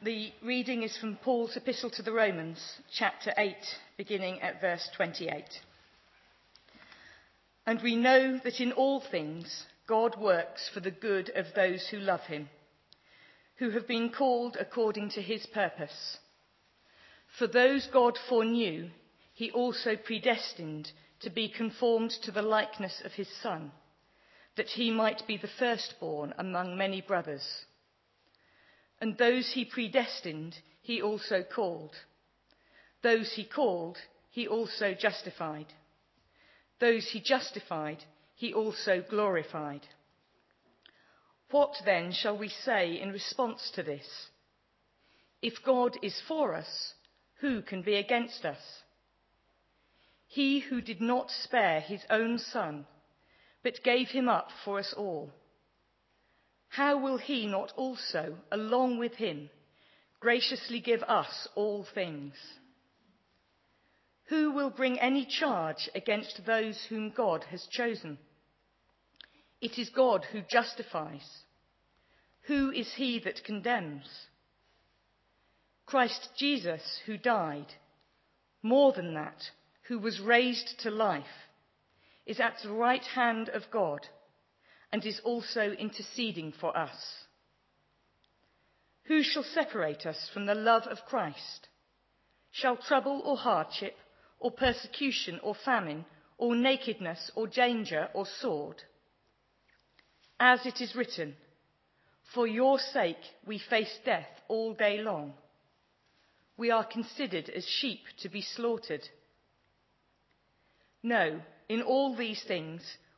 The reading is from Paul's Epistle to the Romans, chapter 8, beginning at verse 28. And we know that in all things God works for the good of those who love him, who have been called according to his purpose. For those God foreknew, he also predestined to be conformed to the likeness of his Son, that he might be the firstborn among many brothers. And those he predestined, he also called. Those he called, he also justified. Those he justified, he also glorified. What then shall we say in response to this? If God is for us, who can be against us? He who did not spare his own son, but gave him up for us all how will he not also, along with him, graciously give us all things? Who will bring any charge against those whom God has chosen? It is God who justifies. Who is he that condemns? Christ Jesus, who died, more than that, who was raised to life, is at the right hand of God and is also interceding for us. Who shall separate us from the love of Christ? Shall trouble or hardship, or persecution or famine, or nakedness or danger or sword? As it is written, For your sake we face death all day long. We are considered as sheep to be slaughtered. No, in all these things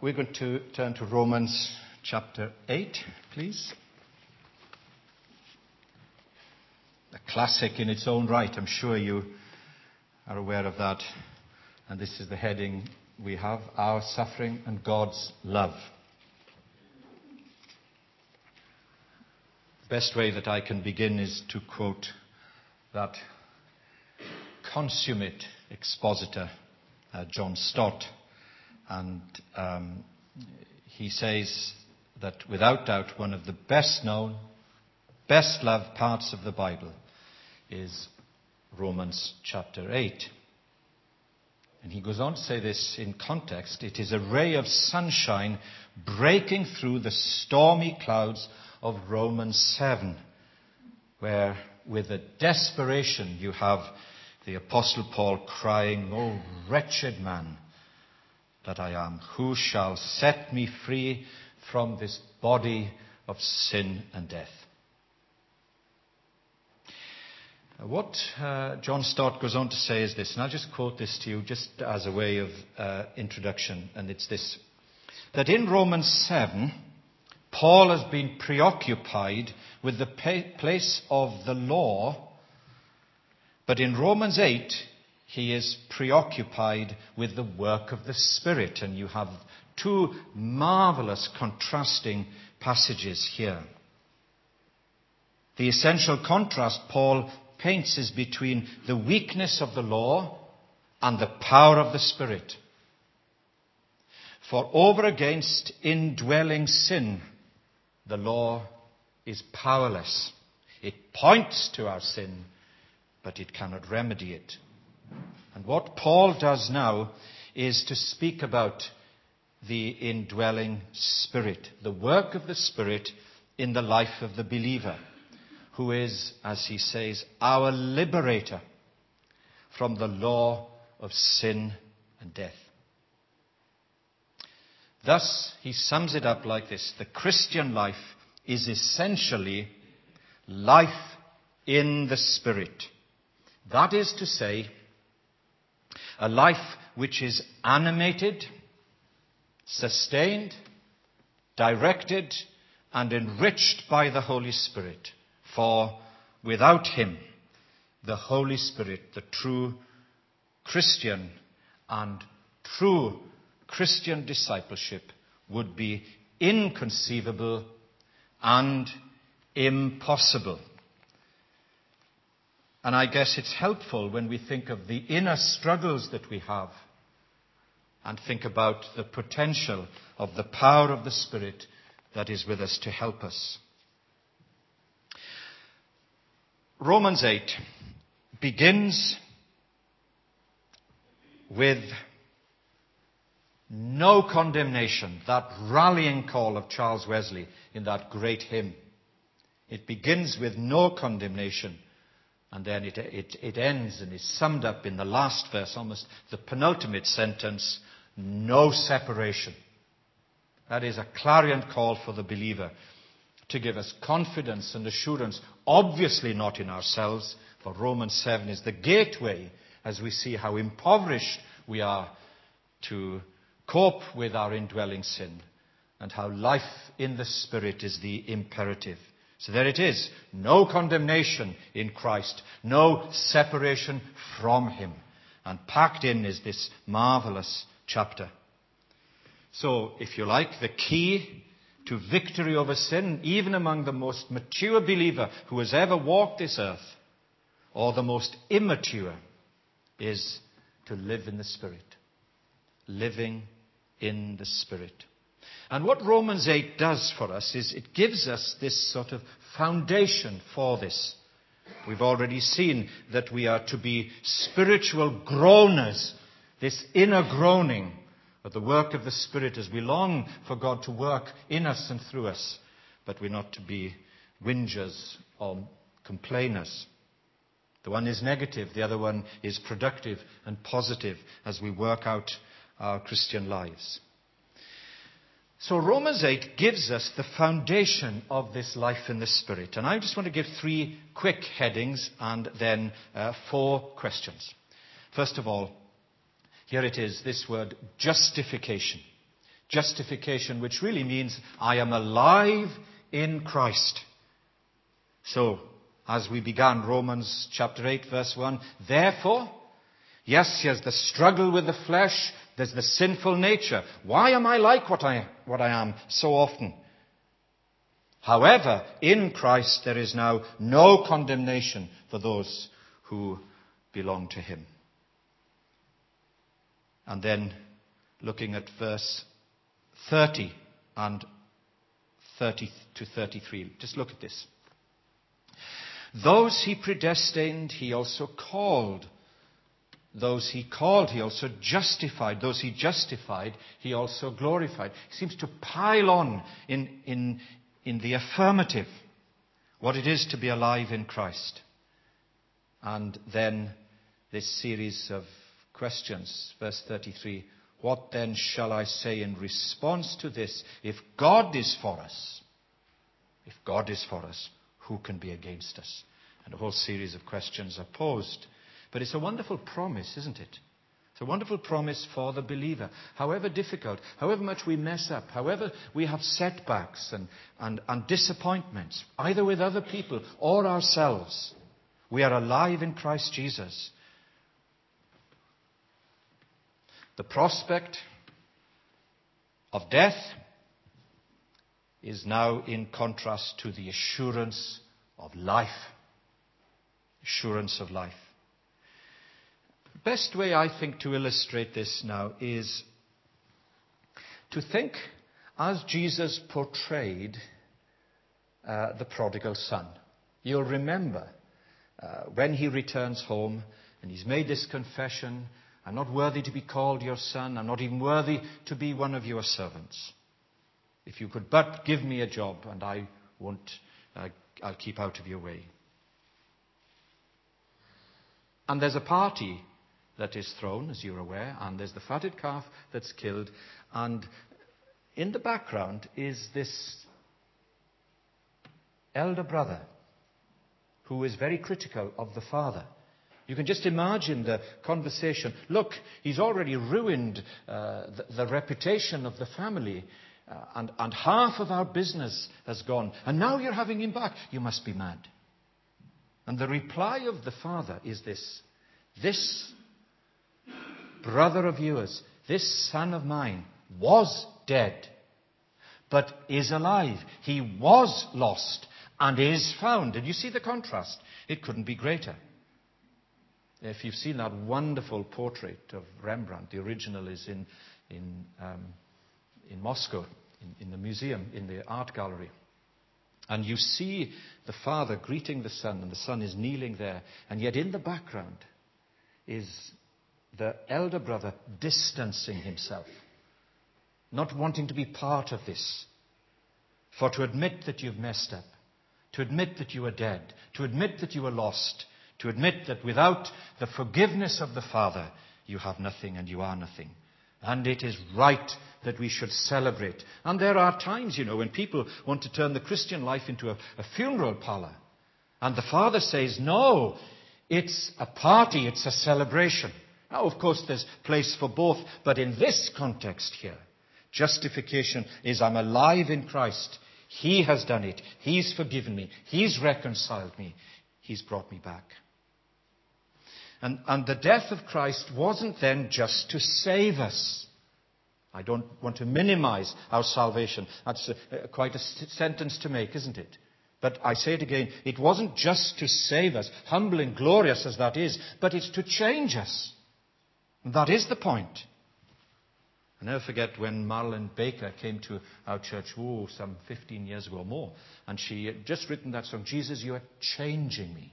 We're going to turn to Romans chapter 8, please. A classic in its own right. I'm sure you are aware of that. And this is the heading we have Our Suffering and God's Love. The best way that I can begin is to quote that consummate expositor, uh, John Stott and um, he says that without doubt, one of the best known, best loved parts of the Bible is Romans chapter 8. And he goes on to say this in context it is a ray of sunshine breaking through the stormy clouds of Romans 7, where with a desperation you have the Apostle Paul crying, Oh, wretched man that I am. Who shall set me free from this body of sin and death? What uh, John Stott goes on to say is this, and I'll just quote this to you just as a way of uh, introduction, and it's this that in Romans 7, Paul has been preoccupied with the place of the law, but in Romans 8, he is preoccupied with the work of the Spirit. And you have two marvelous contrasting passages here. The essential contrast Paul paints is between the weakness of the law and the power of the Spirit. For over against indwelling sin, the law is powerless. It points to our sin, but it cannot remedy it. And what Paul does now is to speak about the indwelling Spirit, the work of the Spirit in the life of the believer, who is, as he says, our liberator from the law of sin and death. Thus, he sums it up like this the Christian life is essentially life in the Spirit. That is to say, a life which is animated, sustained, directed, and enriched by the Holy Spirit for without Him, the Holy Spirit, the true Christian and true Christian discipleship would be inconceivable and impossible. And I guess it's helpful when we think of the inner struggles that we have and think about the potential of the power of the Spirit that is with us to help us. Romans 8 begins with no condemnation, that rallying call of Charles Wesley in that great hymn. It begins with no condemnation, and then it, it, it ends and is summed up in the last verse, almost the penultimate sentence no separation. That is a clarion call for the believer to give us confidence and assurance, obviously not in ourselves, for Romans 7 is the gateway as we see how impoverished we are to cope with our indwelling sin and how life in the Spirit is the imperative. So there it is. No condemnation in Christ. No separation from Him. And packed in is this marvelous chapter. So, if you like, the key to victory over sin, even among the most mature believer who has ever walked this earth, or the most immature, is to live in the Spirit. Living in the Spirit. And what Romans 8 does for us is it gives us this sort of foundation for this. We've already seen that we are to be spiritual groaners, this inner groaning of the work of the Spirit as we long for God to work in us and through us. But we're not to be whingers or complainers. The one is negative, the other one is productive and positive as we work out our Christian lives. So Romans 8 gives us the foundation of this life in the Spirit. And I just want to give three quick headings and then uh, four questions. First of all, here it is, this word justification. Justification, which really means I am alive in Christ. So, as we began Romans chapter 8 verse 1, therefore, yes, here's the struggle with the flesh, there's the sinful nature. Why am I like what I, what I am so often? However, in Christ there is now no condemnation for those who belong to Him. And then looking at verse 30 and 30 to 33. Just look at this. Those he predestined, he also called. Those he called, he also justified. Those he justified, he also glorified. He seems to pile on in, in, in the affirmative what it is to be alive in Christ. And then this series of questions. Verse 33 What then shall I say in response to this? If God is for us, if God is for us, who can be against us? And a whole series of questions are posed. But it's a wonderful promise, isn't it? It's a wonderful promise for the believer. However difficult, however much we mess up, however we have setbacks and, and, and disappointments, either with other people or ourselves, we are alive in Christ Jesus. The prospect of death is now in contrast to the assurance of life assurance of life. Best way, I think, to illustrate this now is to think as Jesus portrayed uh, the prodigal son. You'll remember uh, when he returns home and he's made this confession I'm not worthy to be called your son, I'm not even worthy to be one of your servants. If you could but give me a job and I won't, uh, I'll keep out of your way. And there's a party that is thrown, as you're aware, and there's the fatted calf that's killed. And in the background is this elder brother who is very critical of the father. You can just imagine the conversation. Look, he's already ruined uh, the, the, reputation of the family, uh, and, and half of our business has gone. And now you're having him back. You must be mad. And the reply of the father is this This brother of yours, this son of mine, was dead, but is alive. He was lost and is found. Did you see the contrast? It couldn't be greater. If you've seen that wonderful portrait of Rembrandt, the original is in, in, um, in Moscow, in, in the museum, in the art gallery. And you see the father greeting the son, and the son is kneeling there. And yet, in the background is the elder brother distancing himself, not wanting to be part of this. For to admit that you've messed up, to admit that you are dead, to admit that you are lost, to admit that without the forgiveness of the Father, you have nothing and you are nothing. And it is right that we should celebrate. And there are times, you know, when people want to turn the Christian life into a, a funeral parlor. And the Father says, no, it's a party, it's a celebration. Now, of course, there's place for both, but in this context here, justification is I'm alive in Christ. He has done it. He's forgiven me. He's reconciled me. He's brought me back. And, and the death of Christ wasn't then just to save us. I don't want to minimize our salvation. That's a, a, quite a sentence to make, isn't it? But I say it again, it wasn't just to save us, humble and glorious as that is, but it's to change us. That is the point. I never forget when Marilyn Baker came to our church, oh, some 15 years ago or more, and she had just written that song, Jesus, you are changing me.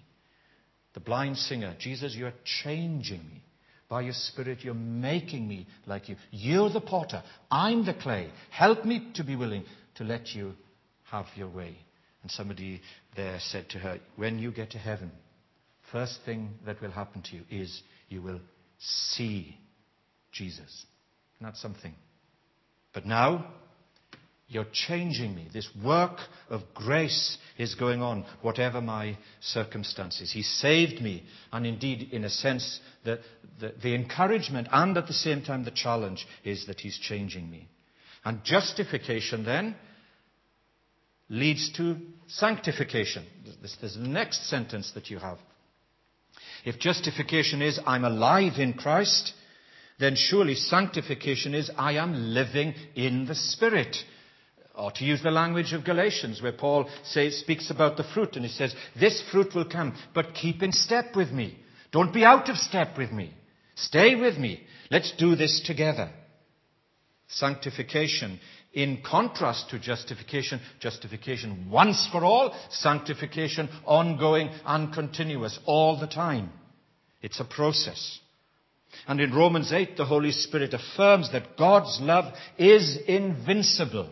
The blind singer, Jesus, you are changing me. By your Spirit, you're making me like you. You're the potter. I'm the clay. Help me to be willing to let you have your way. And somebody there said to her, When you get to heaven, first thing that will happen to you is you will see Jesus. Not something. But now, you're changing me. This work of grace is going on, whatever my circumstances. He saved me. And indeed, in a sense, the, the, the, encouragement and at the same time the challenge is that He's changing me. And justification then leads to sanctification. This, this is the next sentence that you have. If justification is, I'm alive in Christ, then surely sanctification is, I am living in the Spirit. Or to use the language of Galatians, where Paul speaks about the fruit, and he says, This fruit will come, but keep in step with me. Don't be out of step with me. Stay with me. Let's do this together. Sanctification, in contrast to justification, justification once for all, sanctification ongoing and continuous all the time. It's a process. And in Romans 8, the Holy Spirit affirms that God's love is invincible.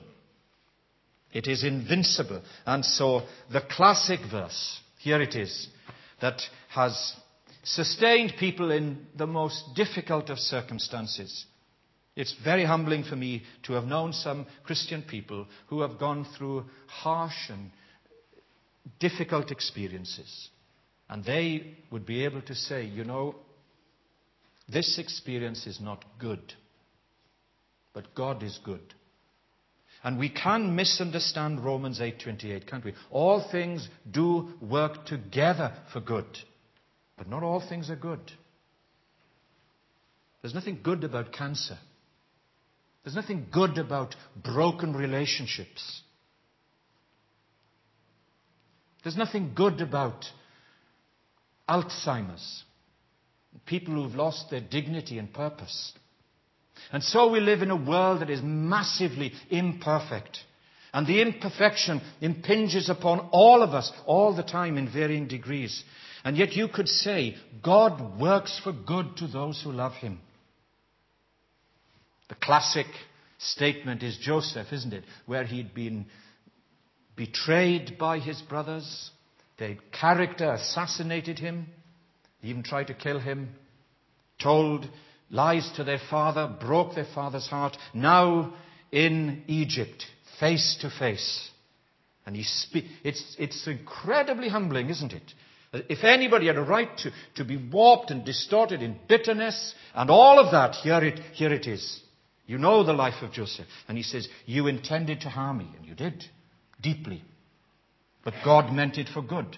It is invincible. And so the classic verse, here it is, that has sustained people in the most difficult of circumstances. It's very humbling for me to have known some Christian people who have gone through harsh and difficult experiences. And they would be able to say, you know, this experience is not good, but God is good. And we can misunderstand Romans 8:28, can't we? All things do work together for good, but not all things are good. There's nothing good about cancer. There's nothing good about broken relationships. There's nothing good about Alzheimer's. People who've lost their dignity and purpose. And so we live in a world that is massively imperfect. And the imperfection impinges upon all of us all the time in varying degrees. And yet you could say, God works for good to those who love him. The classic statement is Joseph, isn't it? Where he'd been betrayed by his brothers. Their character assassinated him, they even tried to kill him, told lies to their father, broke their father's heart, now in Egypt, face to face. And he spe- it's, it's incredibly humbling, isn't it? If anybody had a right to, to be warped and distorted in bitterness and all of that, here it, here it is. You know the life of Joseph. And he says, You intended to harm me, and you did, deeply. But God meant it for good.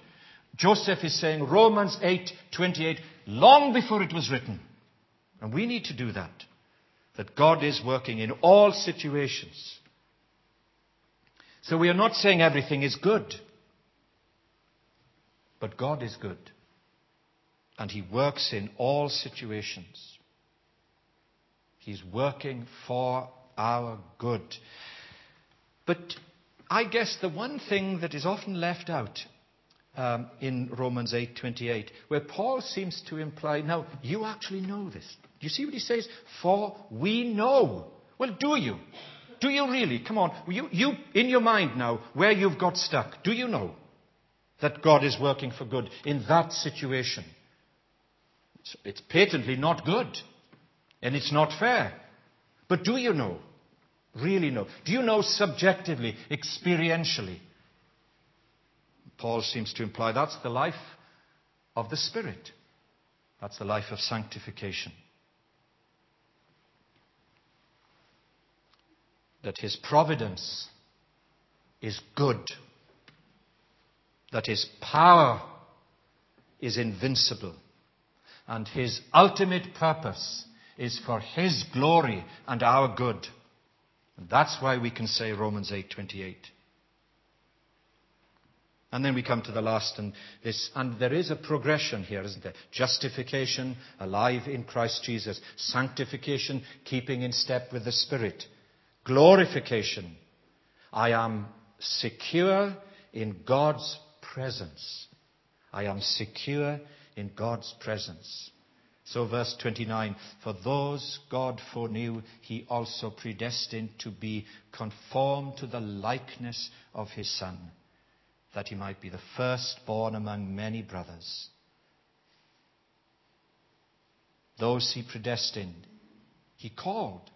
Joseph is saying Romans 8:28 long before it was written. And we need to do that. That God is working in all situations. So we are not saying everything is good. But God is good. And He works in all situations. He's working for our good. But I guess the one thing that is often left out um, in Romans 8:28, where Paul seems to imply, now you actually know this. Do you see what he says? For we know. Well, do you? Do you really? Come on, you, you in your mind now, where you've got stuck, do you know that God is working for good in that situation? It's, it's patently not good, and it's not fair. But do you know? Really know? Do you know subjectively, experientially? Paul seems to imply that's the life of the Spirit. That's the life of sanctification. That his providence is good. That his power is invincible. And his ultimate purpose is for his glory and our good. And that's why we can say Romans 8:28. And then we come to the last, and this, and there is a progression here, isn't there? Justification, alive in Christ Jesus. Sanctification, keeping in step with the Spirit. Glorification. I am secure in God's presence. I am secure in God's presence. So, verse 29 For those God foreknew, he also predestined to be conformed to the likeness of his Son that he might be the firstborn among many brothers. Those he predestined, he called.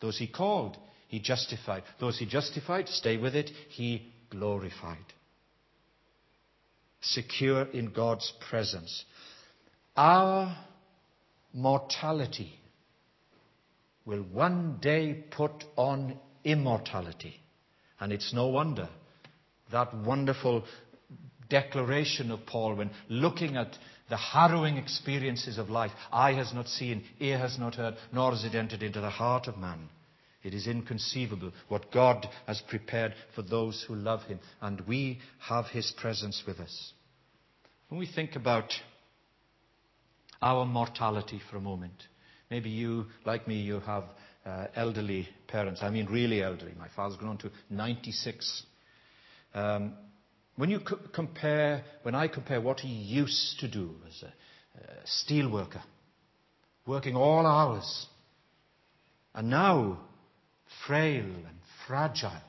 Those he called, he justified. Those he justified, stay with it, he glorified. Secure in God's presence. Our mortality will one day put on immortality. And it's no wonder that wonderful declaration of Paul when looking at the harrowing experiences of life. Eye has not seen, ear has not heard, nor has it entered into the heart of man. It is inconceivable what God has prepared for those who love Him, and we have His presence with us. When we think about our mortality for a moment, maybe you, like me, you have uh, elderly parents. I mean, really elderly. My father's grown to 96. Um, when you co- compare, when I compare what he used to do as a, a steel worker, working all hours, and now frail and fragile,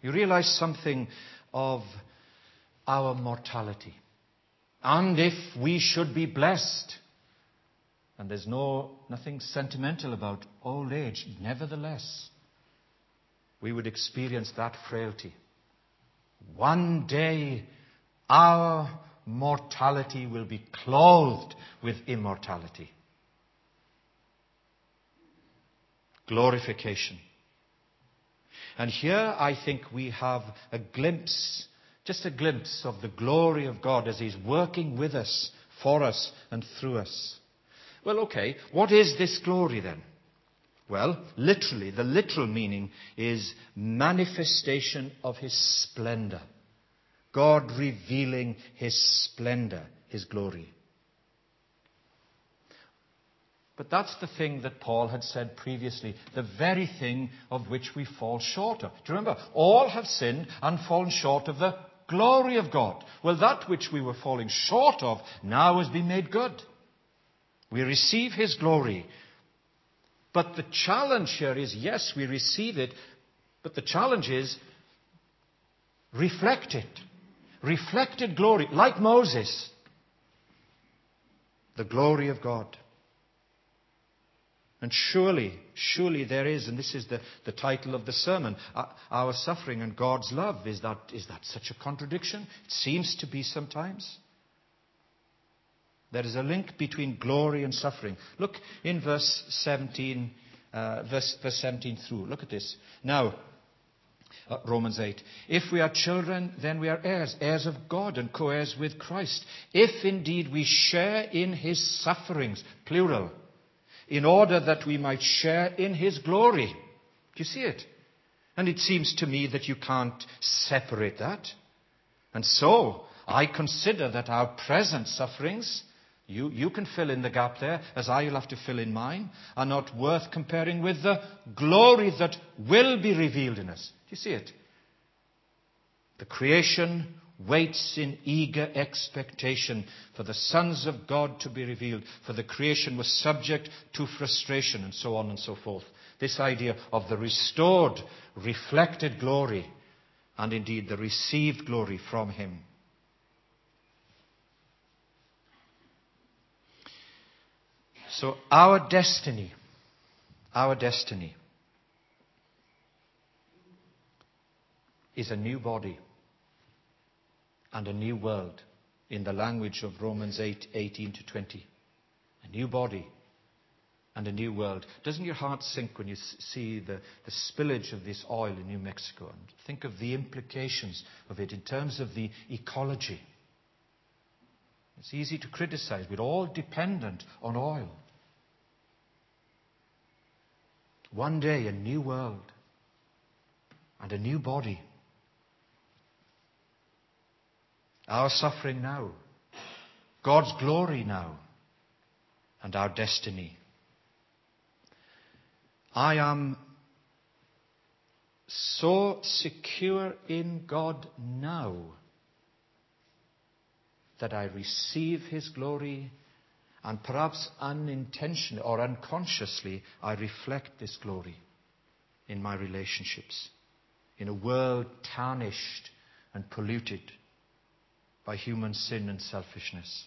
you realize something of our mortality. And if we should be blessed, and there's no, nothing sentimental about old age, nevertheless, we would experience that frailty. One day our mortality will be clothed with immortality. Glorification. And here I think we have a glimpse, just a glimpse of the glory of God as He's working with us, for us, and through us. Well, okay, what is this glory then? Well, literally, the literal meaning is manifestation of His splendor. God revealing His splendor, His glory. But that's the thing that Paul had said previously, the very thing of which we fall short of. Do you remember? All have sinned and fallen short of the glory of God. Well, that which we were falling short of now has been made good. We receive His glory. But the challenge here is yes, we receive it, but the challenge is reflect it. Reflected glory, like Moses. The glory of God. And surely, surely there is, and this is the, the title of the sermon, our suffering and God's love. Is that, is that such a contradiction? It seems to be sometimes. There is a link between glory and suffering. Look in verse 17, uh, verse, verse 17 through. Look at this. Now, Uh, Romans 8. If we are children, then we are heirs, heirs of God and co heirs with Christ. If indeed we share in his sufferings, plural, in order that we might share in his glory. Do you see it? And it seems to me that you can't separate that. And so, I consider that our present sufferings, you, you can fill in the gap there, as I will have to fill in mine, are not worth comparing with the glory that will be revealed in us. Do you see it? The creation waits in eager expectation for the sons of God to be revealed, for the creation was subject to frustration, and so on and so forth. This idea of the restored, reflected glory, and indeed the received glory from Him. So, our destiny, our destiny is a new body and a new world in the language of Romans 8 18 to 20. A new body and a new world. Doesn't your heart sink when you see the, the spillage of this oil in New Mexico? And think of the implications of it in terms of the ecology. It's easy to criticize. We're all dependent on oil. One day, a new world and a new body. Our suffering now, God's glory now, and our destiny. I am so secure in God now that I receive His glory and perhaps unintentionally or unconsciously I reflect this glory in my relationships in a world tarnished and polluted by human sin and selfishness.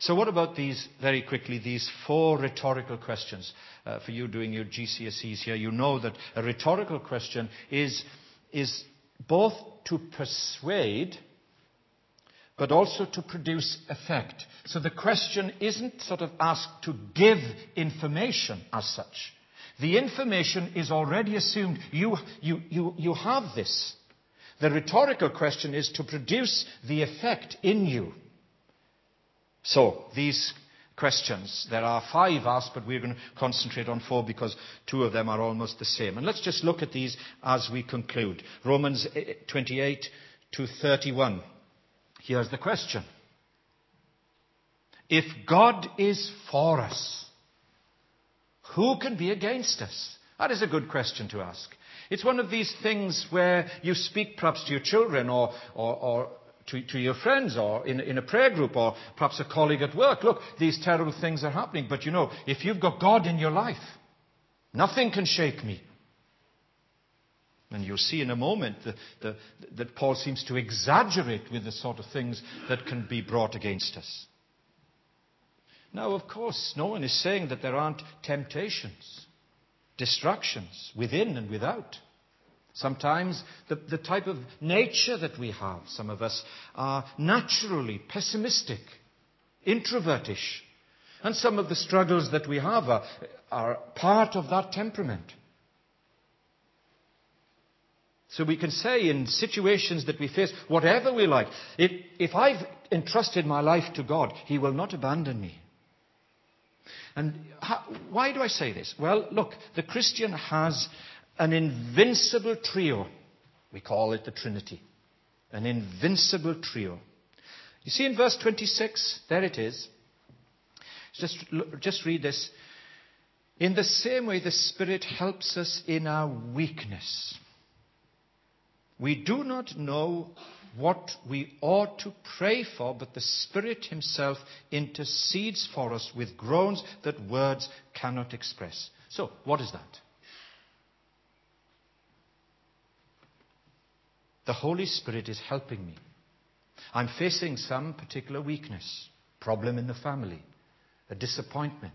So, what about these, very quickly, these four rhetorical questions? Uh, for you doing your GCSEs here, you know that a rhetorical question is, is both to persuade but also to produce effect. So the question isn't sort of asked to give information as such. The information is already assumed. You, you, you, you have this. The rhetorical question is to produce the effect in you. So, these questions, there are five asked, but we're going to concentrate on four because two of them are almost the same. And let's just look at these as we conclude. Romans eh, eh, 28 to 31. Here's the question. If God is for us, who can be against us? That is a good question to ask. It's one of these things where you speak perhaps to your children or, or, or to, to, your friends or in, in, a prayer group or perhaps a colleague at work. Look, these terrible things are happening. But you know, if you've got God in your life, nothing can shake me. And you'll see in a moment that, that, that Paul seems to exaggerate with the sort of things that can be brought against us. Now, of course, no one is saying that there aren't temptations distractions within and without. Sometimes the, the type of nature that we have, some of us are naturally pessimistic, introvertish. And some of the struggles that we have are, are part of that temperament. So we can say in situations that we face, whatever we like, if, if I've entrusted my life to God, He will not abandon me. And how, why do I say this? Well, look, the Christian has an invincible trio. We call it the Trinity. An invincible trio. You see in verse 26, there it is. Just, just read this. In the same way, the Spirit helps us in our weakness. We do not know what we ought to pray for, but the Spirit Himself intercedes for us with groans that words cannot express. So, what is that? The Holy Spirit is helping me. I'm facing some particular weakness, problem in the family, a disappointment,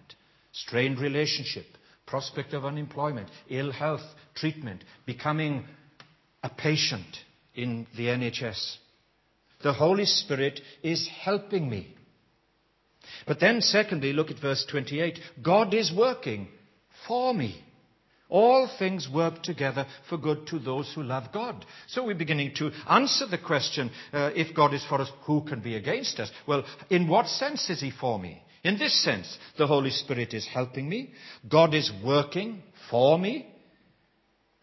strained relationship, prospect of unemployment, ill health, treatment, becoming a patient in the NHS. The Holy Spirit is helping me. But then, secondly, look at verse 28. God is working for me. All things work together for good to those who love God. So we're beginning to answer the question uh, if God is for us, who can be against us? Well, in what sense is He for me? In this sense, the Holy Spirit is helping me. God is working for me.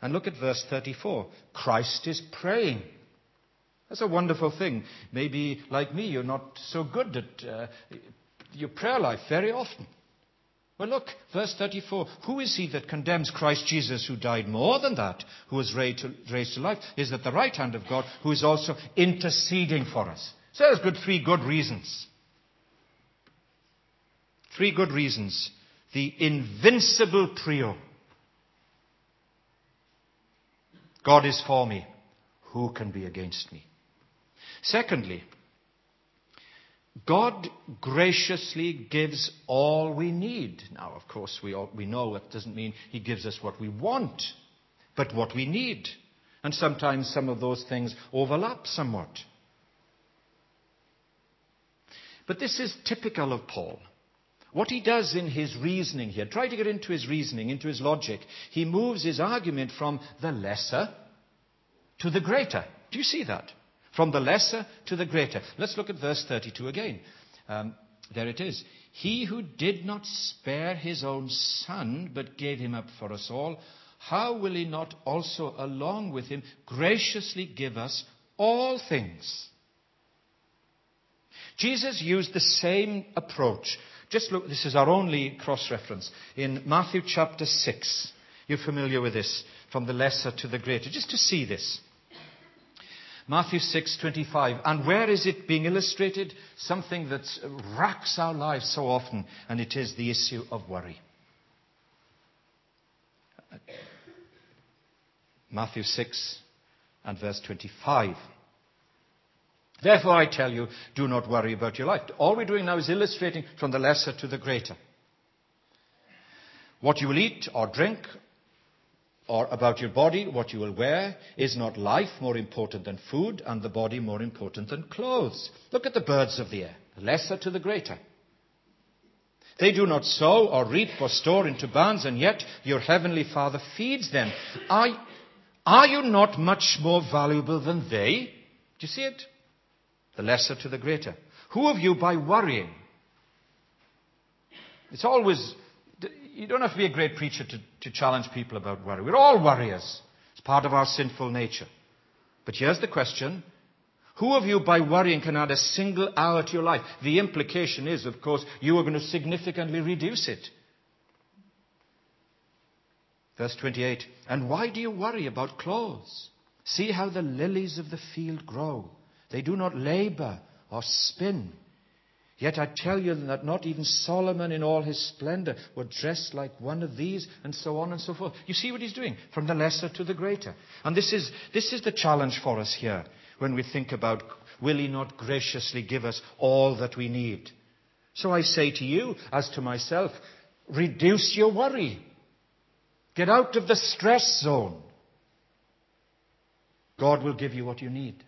And look at verse 34. Christ is praying. That's a wonderful thing. Maybe, like me, you're not so good at uh, your prayer life very often. Well, look, verse 34. Who is he that condemns Christ Jesus, who died more than that, who was raised to, raised to life, is at the right hand of God, who is also interceding for us? So there's good, three good reasons. Three good reasons. The invincible trio. God is for me. Who can be against me? Secondly, God graciously gives all we need. Now, of course, we, all, we know it doesn't mean He gives us what we want, but what we need. And sometimes some of those things overlap somewhat. But this is typical of Paul. What he does in his reasoning here, try to get into his reasoning, into his logic, he moves his argument from the lesser to the greater. Do you see that? From the lesser to the greater. Let's look at verse 32 again. Um, there it is. He who did not spare his own son, but gave him up for us all, how will he not also, along with him, graciously give us all things? Jesus used the same approach. Just look, this is our only cross reference. In Matthew chapter 6, you're familiar with this, from the lesser to the greater, just to see this. Matthew 6:25. And where is it being illustrated? Something that racks our lives so often, and it is the issue of worry. Matthew 6 and verse 25. Therefore I tell you, do not worry about your life. All we're doing now is illustrating from the lesser to the greater. What you will eat or drink or about your body, what you will wear, is not life more important than food, and the body more important than clothes? Look at the birds of the air, lesser to the greater. They do not sow or reap or store into barns, and yet your heavenly Father feeds them. Are, are you not much more valuable than they? Do you see it? The lesser to the greater. Who of you, by worrying, it's always you don't have to be a great preacher to, to challenge people about worry. We're all worriers. It's part of our sinful nature. But here's the question. Who of you by worrying can add a single hour to your life? The implication is, of course, you are going to significantly reduce it. Verse 28. And why do you worry about clothes? See how the lilies of the field grow. They do not labor or spin. Yet I tell you that not even Solomon in all his splendor was dressed like one of these, and so on and so forth. You see what he's doing? From the lesser to the greater. And this is, this is the challenge for us here when we think about will he not graciously give us all that we need? So I say to you, as to myself, reduce your worry. Get out of the stress zone. God will give you what you need.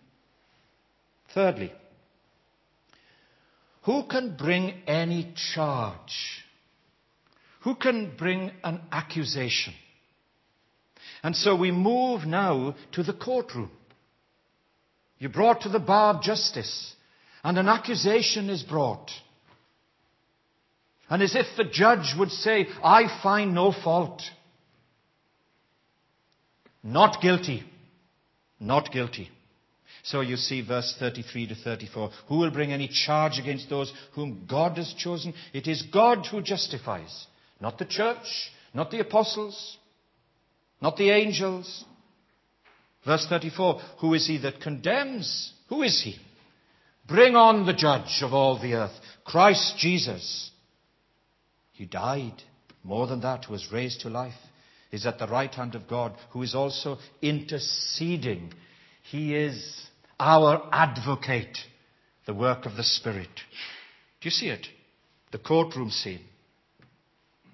Thirdly, who can bring any charge? Who can bring an accusation? And so we move now to the courtroom. You're brought to the bar of justice, and an accusation is brought. And as if the judge would say, I find no fault. Not guilty. Not guilty. So you see verse 33 to 34. Who will bring any charge against those whom God has chosen? It is God who justifies, not the church, not the apostles, not the angels. Verse 34. Who is he that condemns? Who is he? Bring on the judge of all the earth, Christ Jesus. He died. More than that, was raised to life. Is at the right hand of God, who is also interceding. He is our advocate, the work of the Spirit. Do you see it? The courtroom scene.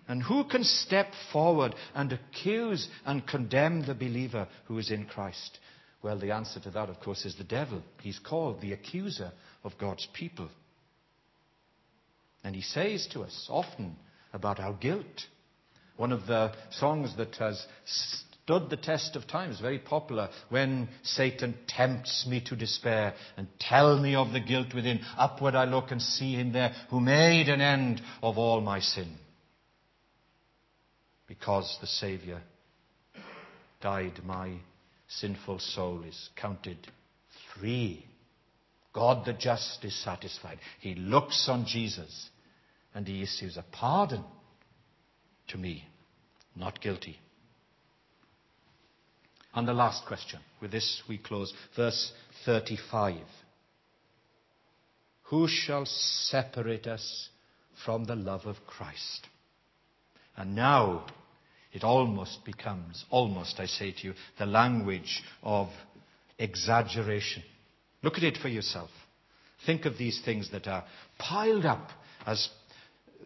And who can step forward and accuse and condemn the believer who is in Christ? Well, the answer to that, of course, is the devil. He's called the accuser of God's people. And he says to us often about our guilt, One of the songs that has stood the test of time is very popular. When Satan tempts me to despair and tell me of the guilt within, upward I look and see him there who made an end of all my sin. Because the Saviour died, my sinful soul is counted free. God the just is satisfied. He looks on Jesus and he issues a pardon to me, not guilty. And the last question. With this we close. Verse 35. Who shall separate us from the love of Christ? And now it almost becomes, almost I say to you, the language of exaggeration. Look at it for yourself. Think of these things that are piled up as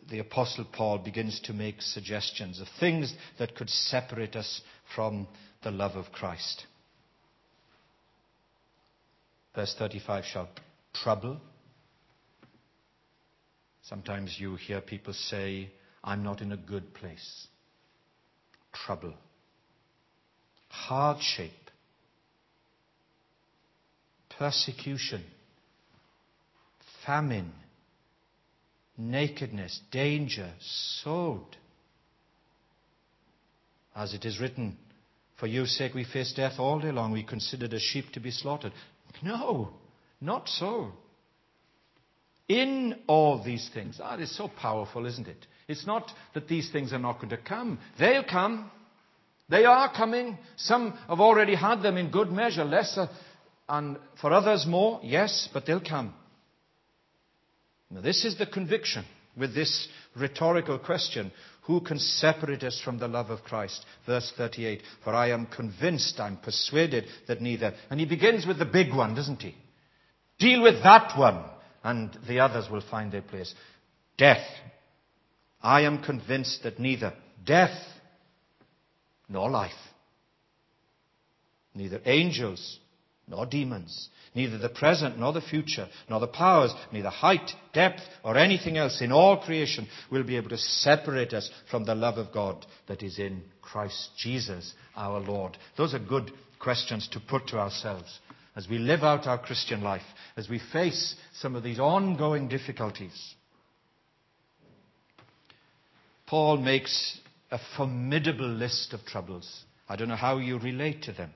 the Apostle Paul begins to make suggestions of things that could separate us from the love of Christ. Verse 35 shall trouble. Sometimes you hear people say, I'm not in a good place. Trouble. Hardship. Persecution. Famine nakedness, danger, sword. As it is written, For your sake we face death all day long, we considered as sheep to be slaughtered. No, not so. In all these things, ah, that is so powerful, isn't it? It's not that these things are not going to come. They'll come. They are coming. Some have already had them in good measure, lesser, and for others more, yes, but they'll come. Now, this is the conviction with this rhetorical question Who can separate us from the love of Christ? Verse 38 For I am convinced, I'm persuaded that neither. And he begins with the big one, doesn't he? Deal with that one, and the others will find their place. Death. I am convinced that neither death nor life, neither angels nor demons, neither the present nor the future, nor the powers, neither height, depth, or anything else in all creation will be able to separate us from the love of God that is in Christ Jesus our Lord. Those are good questions to put to ourselves as we live out our Christian life, as we face some of these ongoing difficulties. Paul makes a formidable list of troubles. I don't know how you relate to them.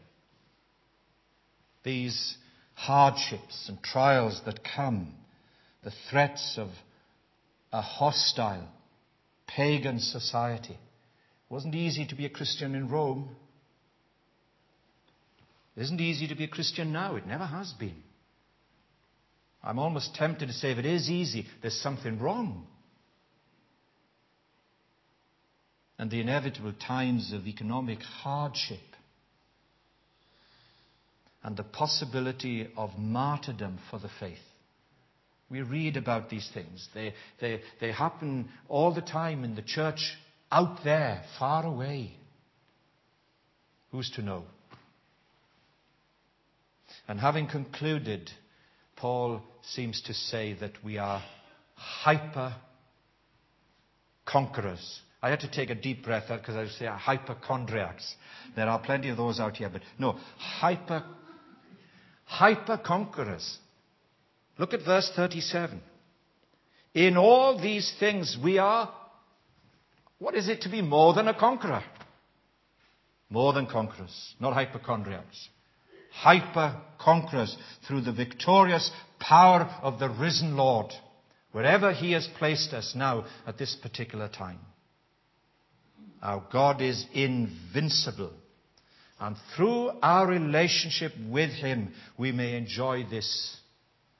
These hardships and trials that come, the threats of a hostile, pagan society. It wasn't easy to be a Christian in Rome. It isn't easy to be a Christian now. It never has been. I'm almost tempted to say if it is easy, there's something wrong. And the inevitable times of economic hardship and the possibility of martyrdom for the faith. We read about these things. They, they, they happen all the time in the church out there, far away. Who's to know? And having concluded, Paul seems to say that we are hyper conquerors. I had to take a deep breath uh, because I would say hypochondriacs. There are plenty of those out here, but no, hyper hyper conquerors. Look at verse 37. In all these things we are, what is it to be more than a conqueror? More than conquerors, not hypochondriacs. Hyper conquerors through the victorious power of the risen Lord, wherever He has placed us now at this particular time. Our God is invincible. And through our relationship with Him, we may enjoy this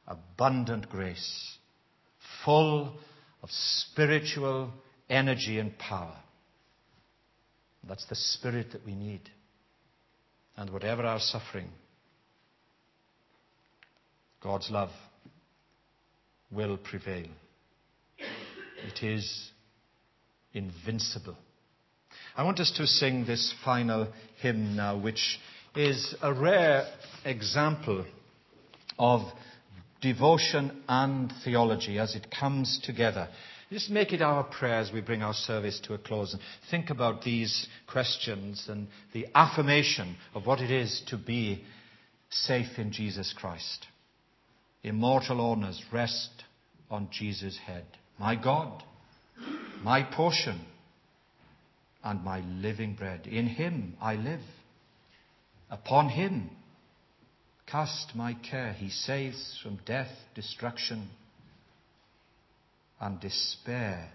abundant grace, full of spiritual energy and power. That's the spirit that we need. And whatever our suffering, God's love will prevail. It is invincible. I want us to sing this final hymn now, which is a rare example of devotion and theology as it comes together. Just make it our prayer as we bring our service to a close and think about these questions and the affirmation of what it is to be safe in Jesus Christ. Immortal honors rest on Jesus' head. My God, my portion, and my living bread. In him I live. Upon him cast my care. He saves from death, destruction, and despair.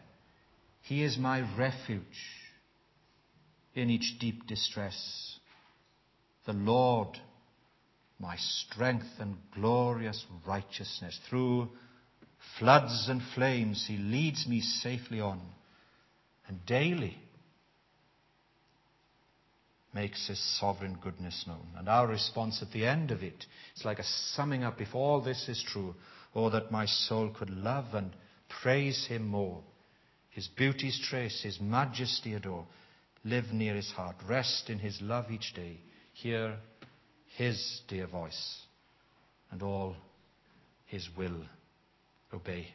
He is my refuge in each deep distress. The Lord, my strength and glorious righteousness. Through floods and flames, He leads me safely on. And daily, makes his sovereign goodness known. And our response at the end of it is like a summing up if all this is true, oh, that my soul could love and praise him more, his beauties trace, his majesty adore, live near his heart, rest in his love each day, hear his dear voice, and all his will obey.